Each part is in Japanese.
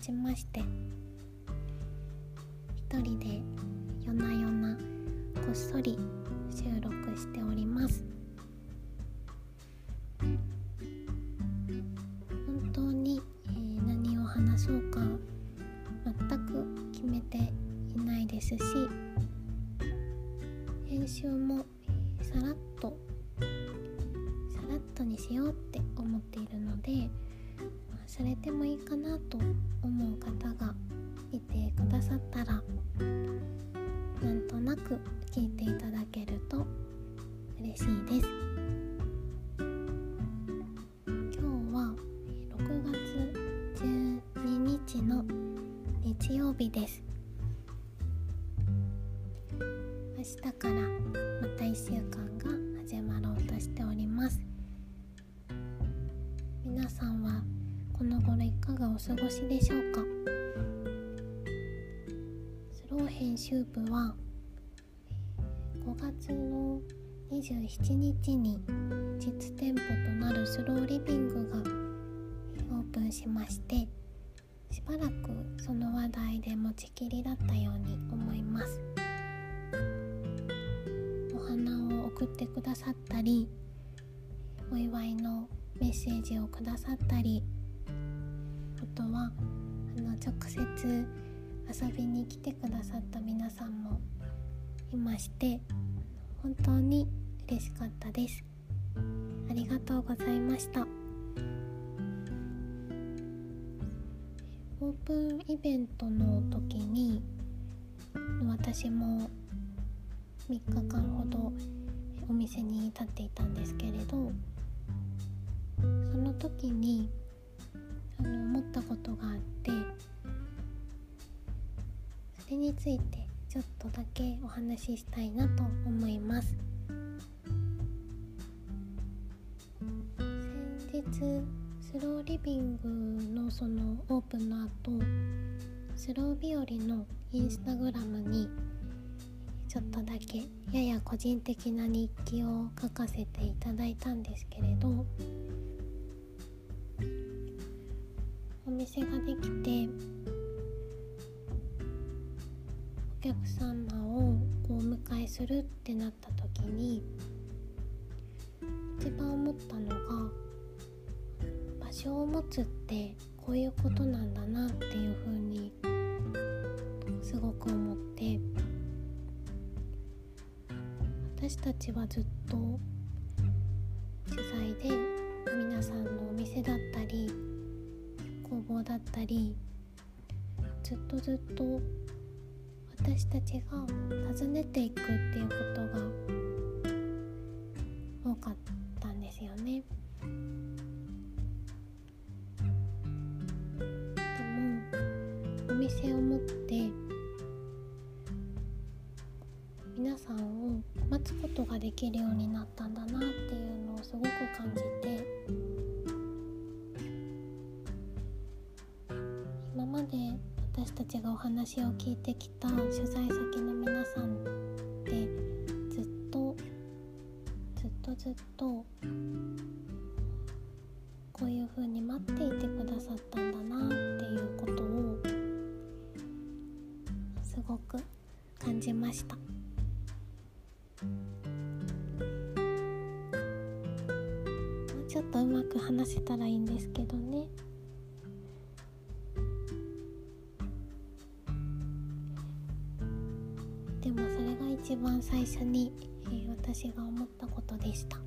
ちまして。一人で夜な夜なこっそり収録しております。本当に、えー何を話そうか全く決めていないですし過ごしでしょうか？スロー編集部は5月の27日に実店舗となるスローリビングがオープンしましてしばらくその話題で持ちきりだったように思います。お花を送ってくださったりお祝いのメッセージをくださったりとはあの直接遊びに来てくださった皆さんもいまして本当に嬉しかったです。ありがとうございました。オープンイベントの時に私も3日間ほどお店に立っていたんですけれどその時にあの思ったことがあってそれについてちょっとだけお話ししたいなと思います。先日スローリビングのそのオープンの後スロー日和のインスタグラムにちょっとだけやや個人的な日記を書かせていただいたんですけれど店ができてお客様をお迎えするってなった時に一番思ったのが場所を持つってこういうことなんだなっていう風にすごく思って私たちはずっと取材で皆さんのお店だったりずっとずっと私たちが訪ねていくっていうことが多かった。もうちょっとうまく話せたらいいんですけどね。でもそれが一番最初に、えー私が思ったことでした。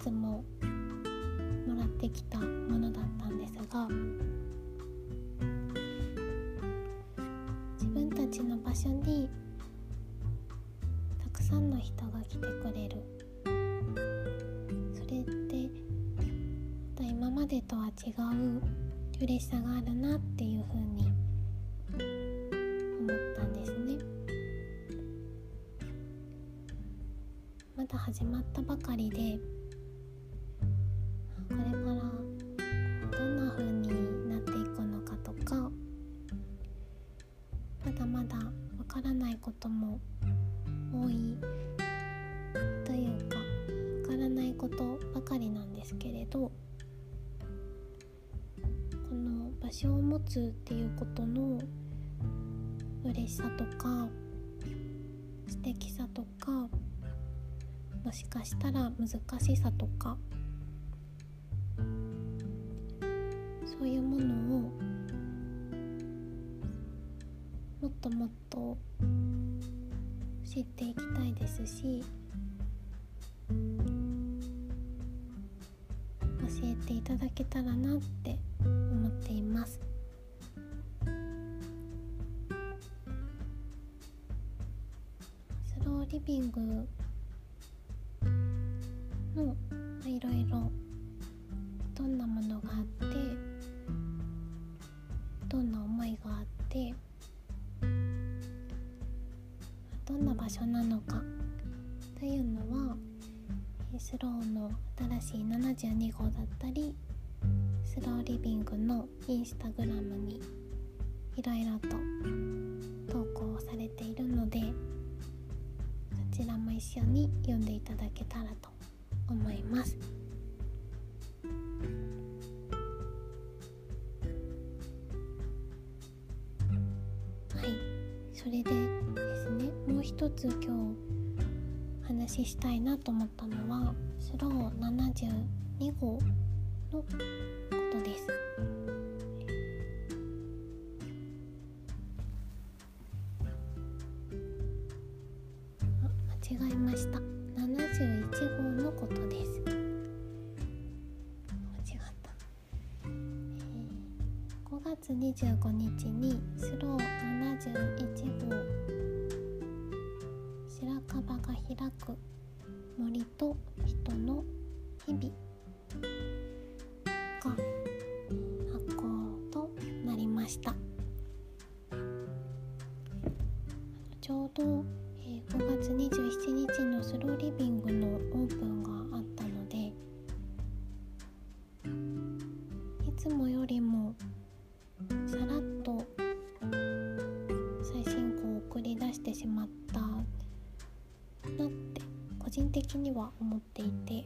つもいつももらってきたものだったんですが自分たちの場所にたくさんの人が来てくれる。それって今までとは違う嬉しさがあるなっていうふうに思ったんですね。まだ始まったばかりできさとかもしかしたら難しさとかそういうものをもっともっと知っていきたいですしリビングのインスタグラムにいろいろと投稿されているのでそちらも一緒に読んでいただけたらと思います。はいそれでですねもう一つ今日話したいなと思ったのはスロー72号のことです。した。ちょうど、5月27日のスローリビングのオープンがあったのでいつもよりもさらっと最新号を送り出してしまったなって個人的には思っていて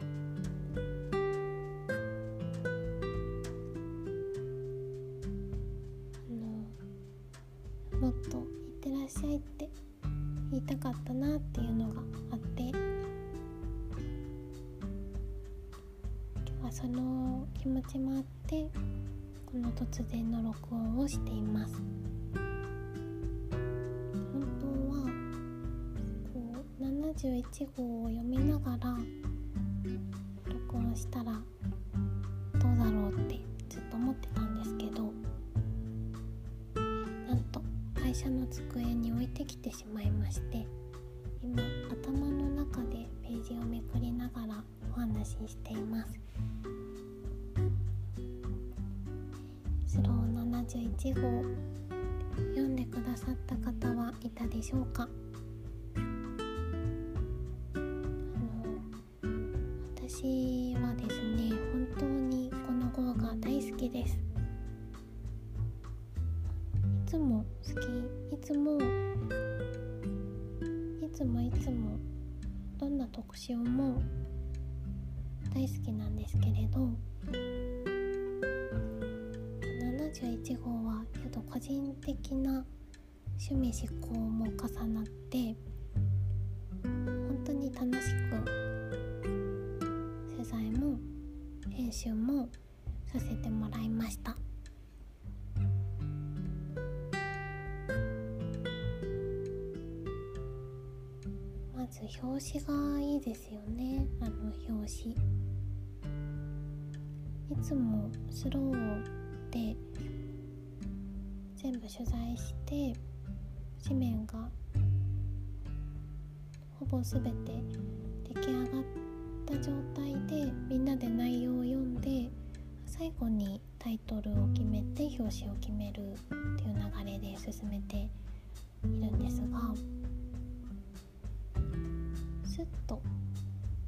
言いたかったなっていうのがあって今日はその気持ちもあってこの突然の録音をしています。本当はこう71号を読みながら録音したら1号読んでくださった方はいたでしょうか？趣味思考も重なって本当に楽しく取材も編集もさせてもらいました。まず表紙がいいですよね。あの表紙。いつもスローで全部取材して紙面がほぼ全て出来上がった状態でみんなで内容を読んで最後にタイトルを決めて表紙を決めるっていう流れで進めているんですがスッと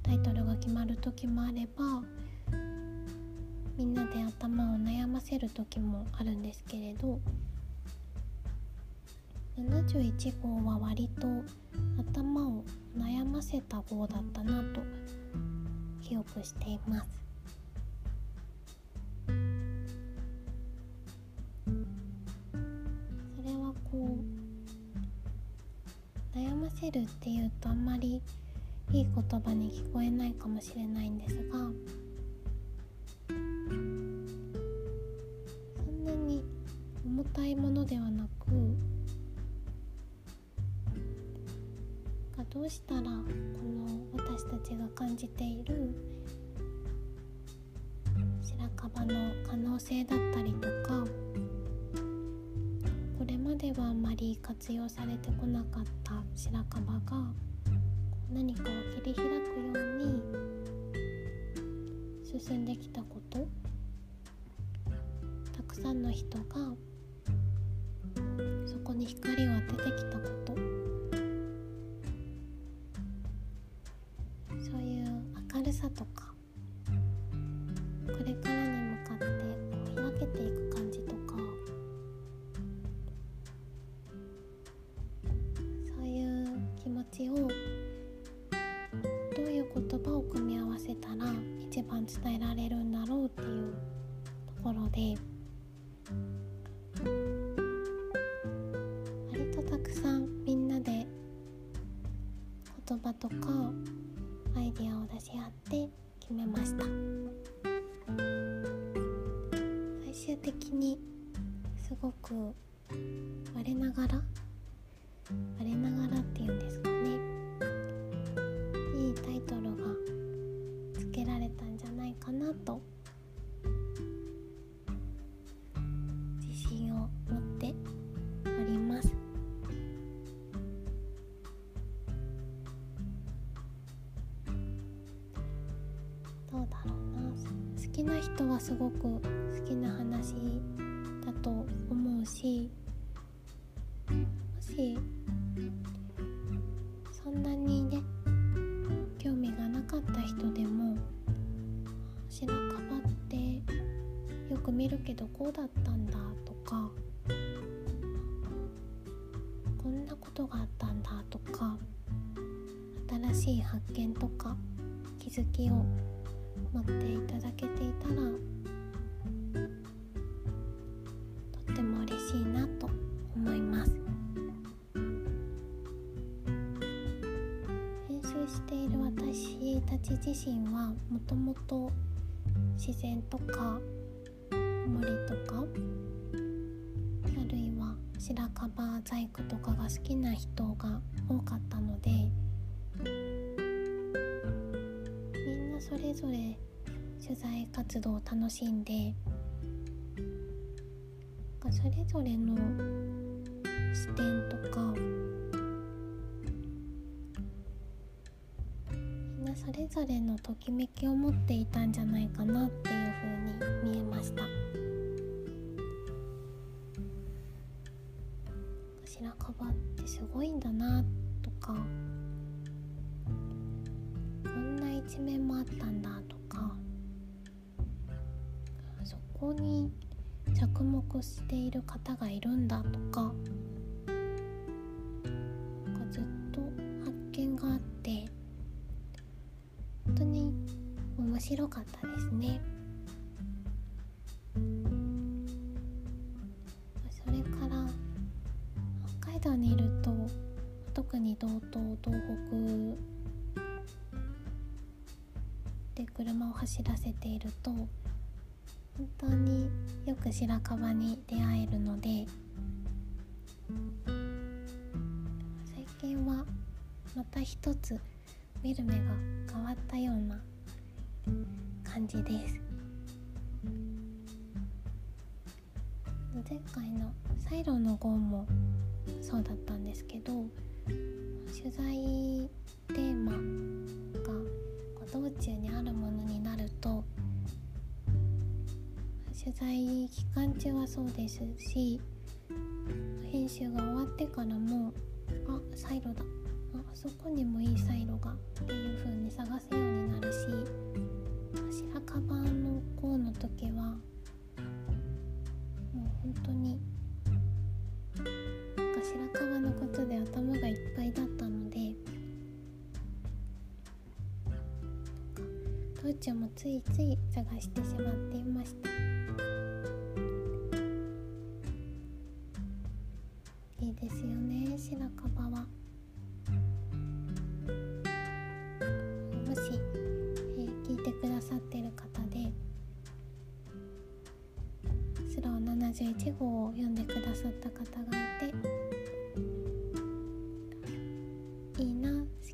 タイトルが決まる時もあればみんなで頭を悩ませる時もあるんですけれど71号は割と頭を悩ませた号だったなと記憶しています。それはこう悩ませるっていうとあんまりいい言葉に聞こえないかもしれないんですがそんなに重たいものではなくどうしたらこの私たちが感じている白樺の可能性だったりとかこれまではあまり活用されてこなかった白樺が何かを切り開くように進んできたことたくさんの人がそこに光を当ててきたことさとか。人はすごくたち自身はもともと自然とか森とかあるいは白樺細工とかが好きな人が多かったのでみんなそれぞれ取材活動を楽しんでそれぞれの視点とかそれぞれのときめきを持っていたんじゃないかなっていう風に見えました。白樺ってすごいんだなとかこんな一面もあったんだとかそこに着目している方がいるんだとか白かったですね。それから北海道にいると特に道東東北で車を走らせていると本当によく白樺に出会えるので最近はまた一つ見る目が変わったような感じです。前回のサイロの号もそうだったんですけど取材テーマが道中にあるものになると取材期間中はそうですし編集が終わってからもあサイロだ。あそこにもいいサイロがっていう風に探すようになるし白樺の号の時はもう本当になんか白樺のことで頭がいっぱいだったので父ちゃんもついつい探してしまっていました。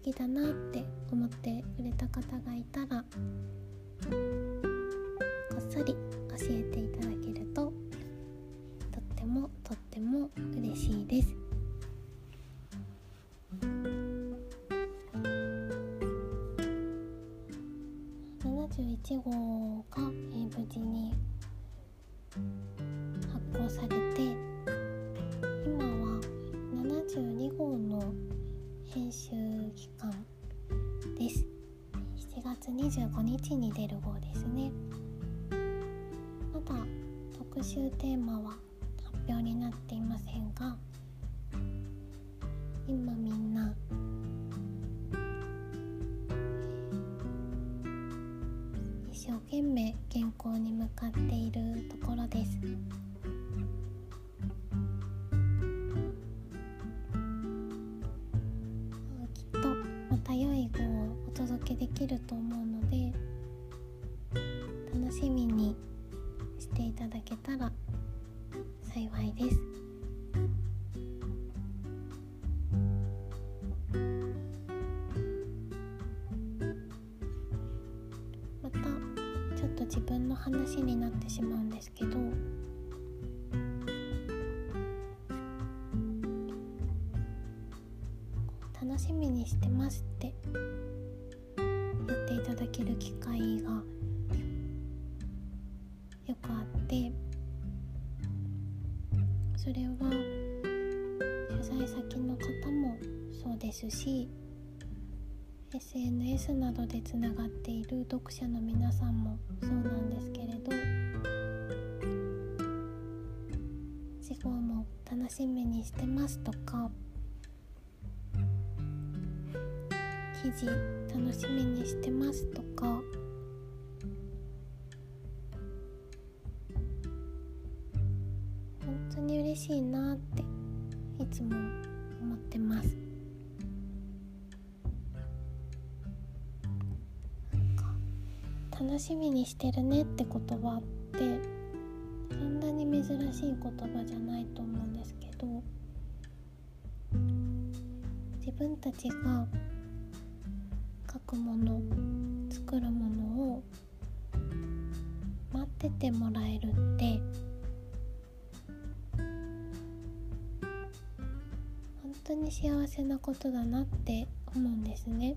きだなって思ってくれた方がいたらこっそり教えていただけるととってもとっても嬉しいです。ると思うので楽しみにしていただけたら幸いです。またちょっと自分の話になってしまうんですけど楽しみにしてますってただける機会がよくあってそれは取材先の方もそうですし SNS などでつながっている読者の皆さんもそうなんですけれど次号も楽しみにしてますとか記事楽しみにしてますとか。本当に嬉しいなっていつも思ってます。なんか楽しみにしてるねって言葉ってそんなに珍しい言葉じゃないと思うんですけど自分たちがくもの作るものを待っててもらえるって本当に幸せなことだなって思うんですね。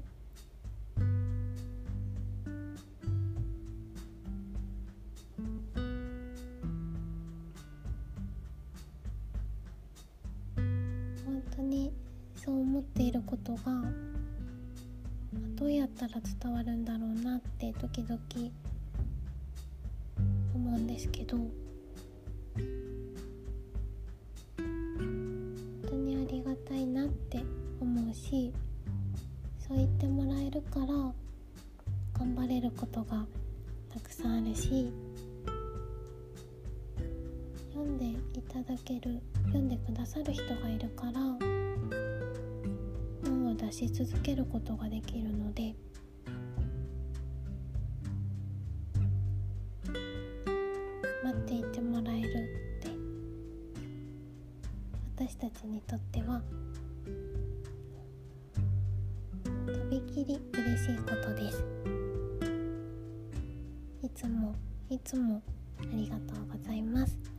本当にそう思っていることがったら伝わるんだろうなって時々思うんですけど。本当にありがたいなって思うしそう言ってもらえるから頑張れることがたくさんあるし読んでいただける読んでくださる人がいるから本を出し続けることができる。私たちにとってはとびきり嬉しいことです。いつもいつもありがとうございます。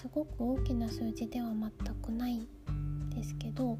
すごく大きな数字では全くないんですけど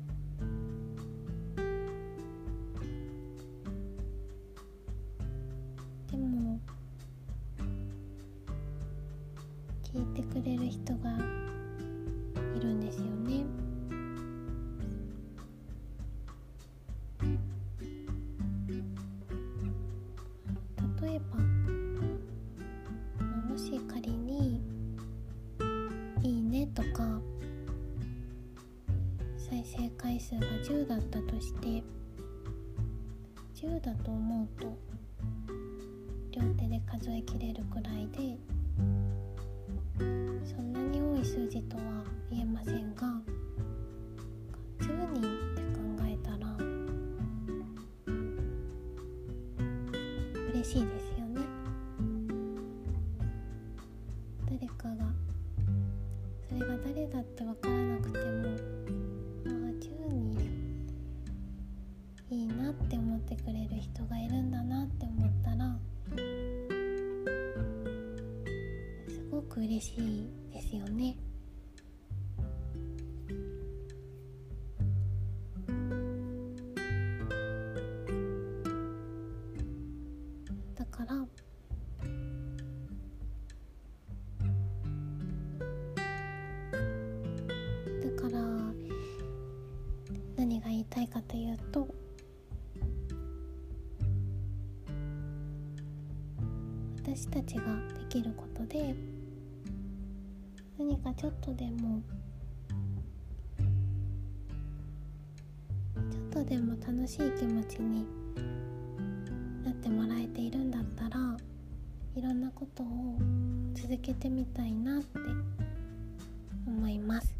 嬉しいですよ。私たちができることで何かちょっとでもちょっとでも楽しい気持ちになってもらえているんだったらいろんなことを続けてみたいなって思います。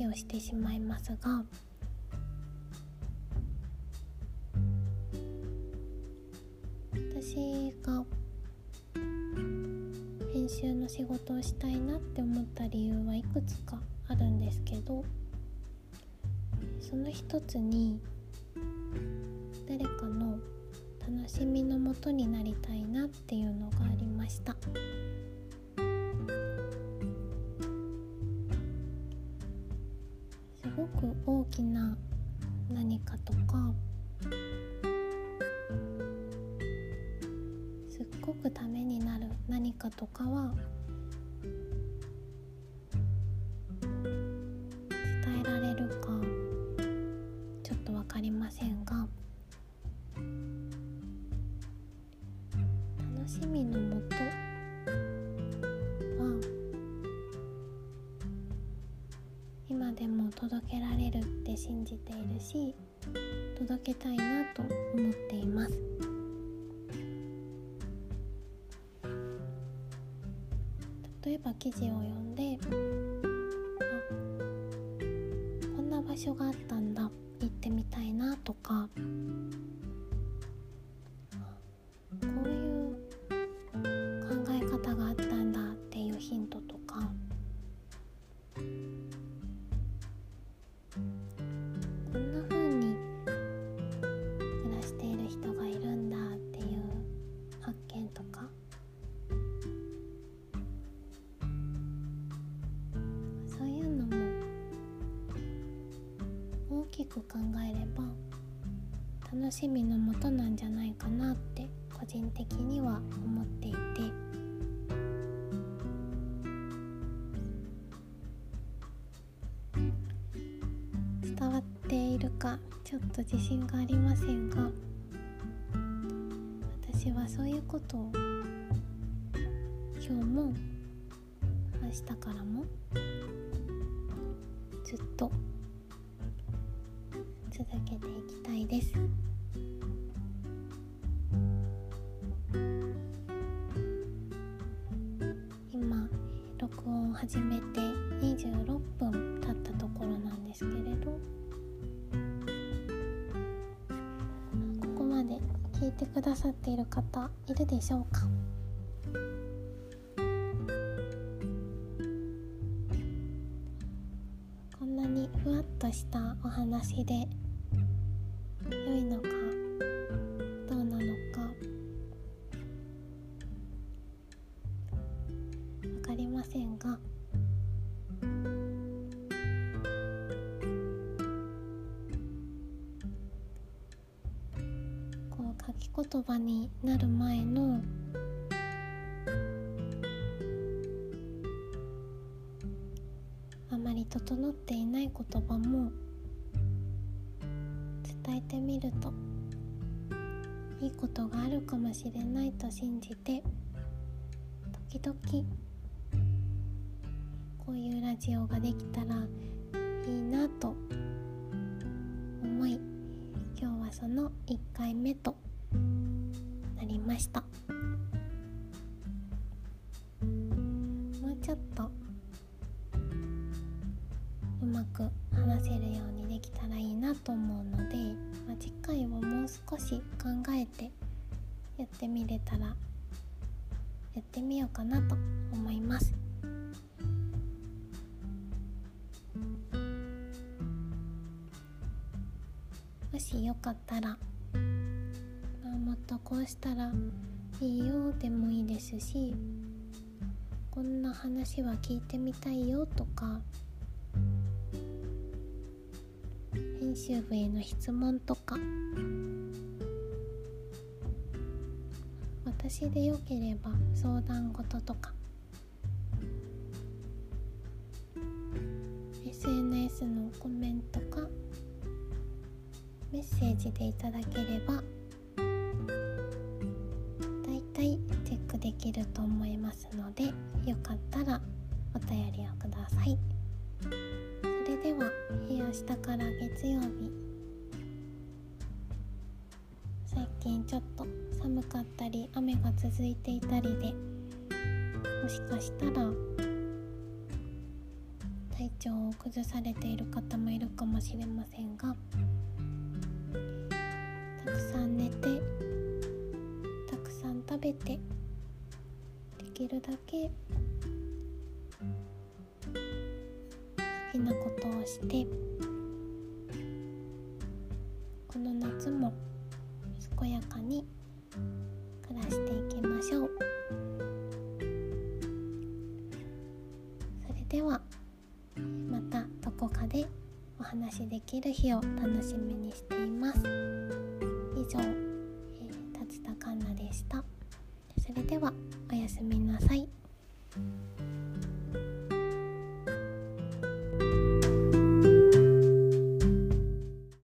をしてしまいますが私が編集の仕事をしたいなって思った理由はいくつかあるんですけどその一つに誰かの楽しみのもとになりたいなっていうのがありました。かとか。すっごくためになる何かとかは例えば記事を読んであこんな場所があったんだ行ってみたいなとか。ことを。今日も。明日からも。ずっと。続けていきたいです。今録音を始めて26分。聞いてくださっている方いるでしょうか？き言葉になる前のあまり整っていない言葉も伝えてみるといいことがあるかもしれないと信じて時々こういうラジオができたらいいなと思い今日はその1回目とましたもうちょっとうまく話せるようにできたらいいなと思うので、まあ、次回をもう少し考えてやってみれたらやってみようかなと思います。もしよかったら、とこうしたらいいよでもいいですしこんな話は聞いてみたいよとか編集部への質問とか私でよければ相談事とか SNS のコメントかメッセージでいただければできると思いますのでよかったらお便りをください。それでは明日から月曜日。最近ちょっと寒かったり雨が続いていたりでもしかしたら体調を崩されている方もいるかもしれませんがたくさん寝てたくさん食べてきるだけ。好きなことをして。この夏も健やかに暮らしていきましょう。それではまたどこかでお話しできる日を楽しみにして。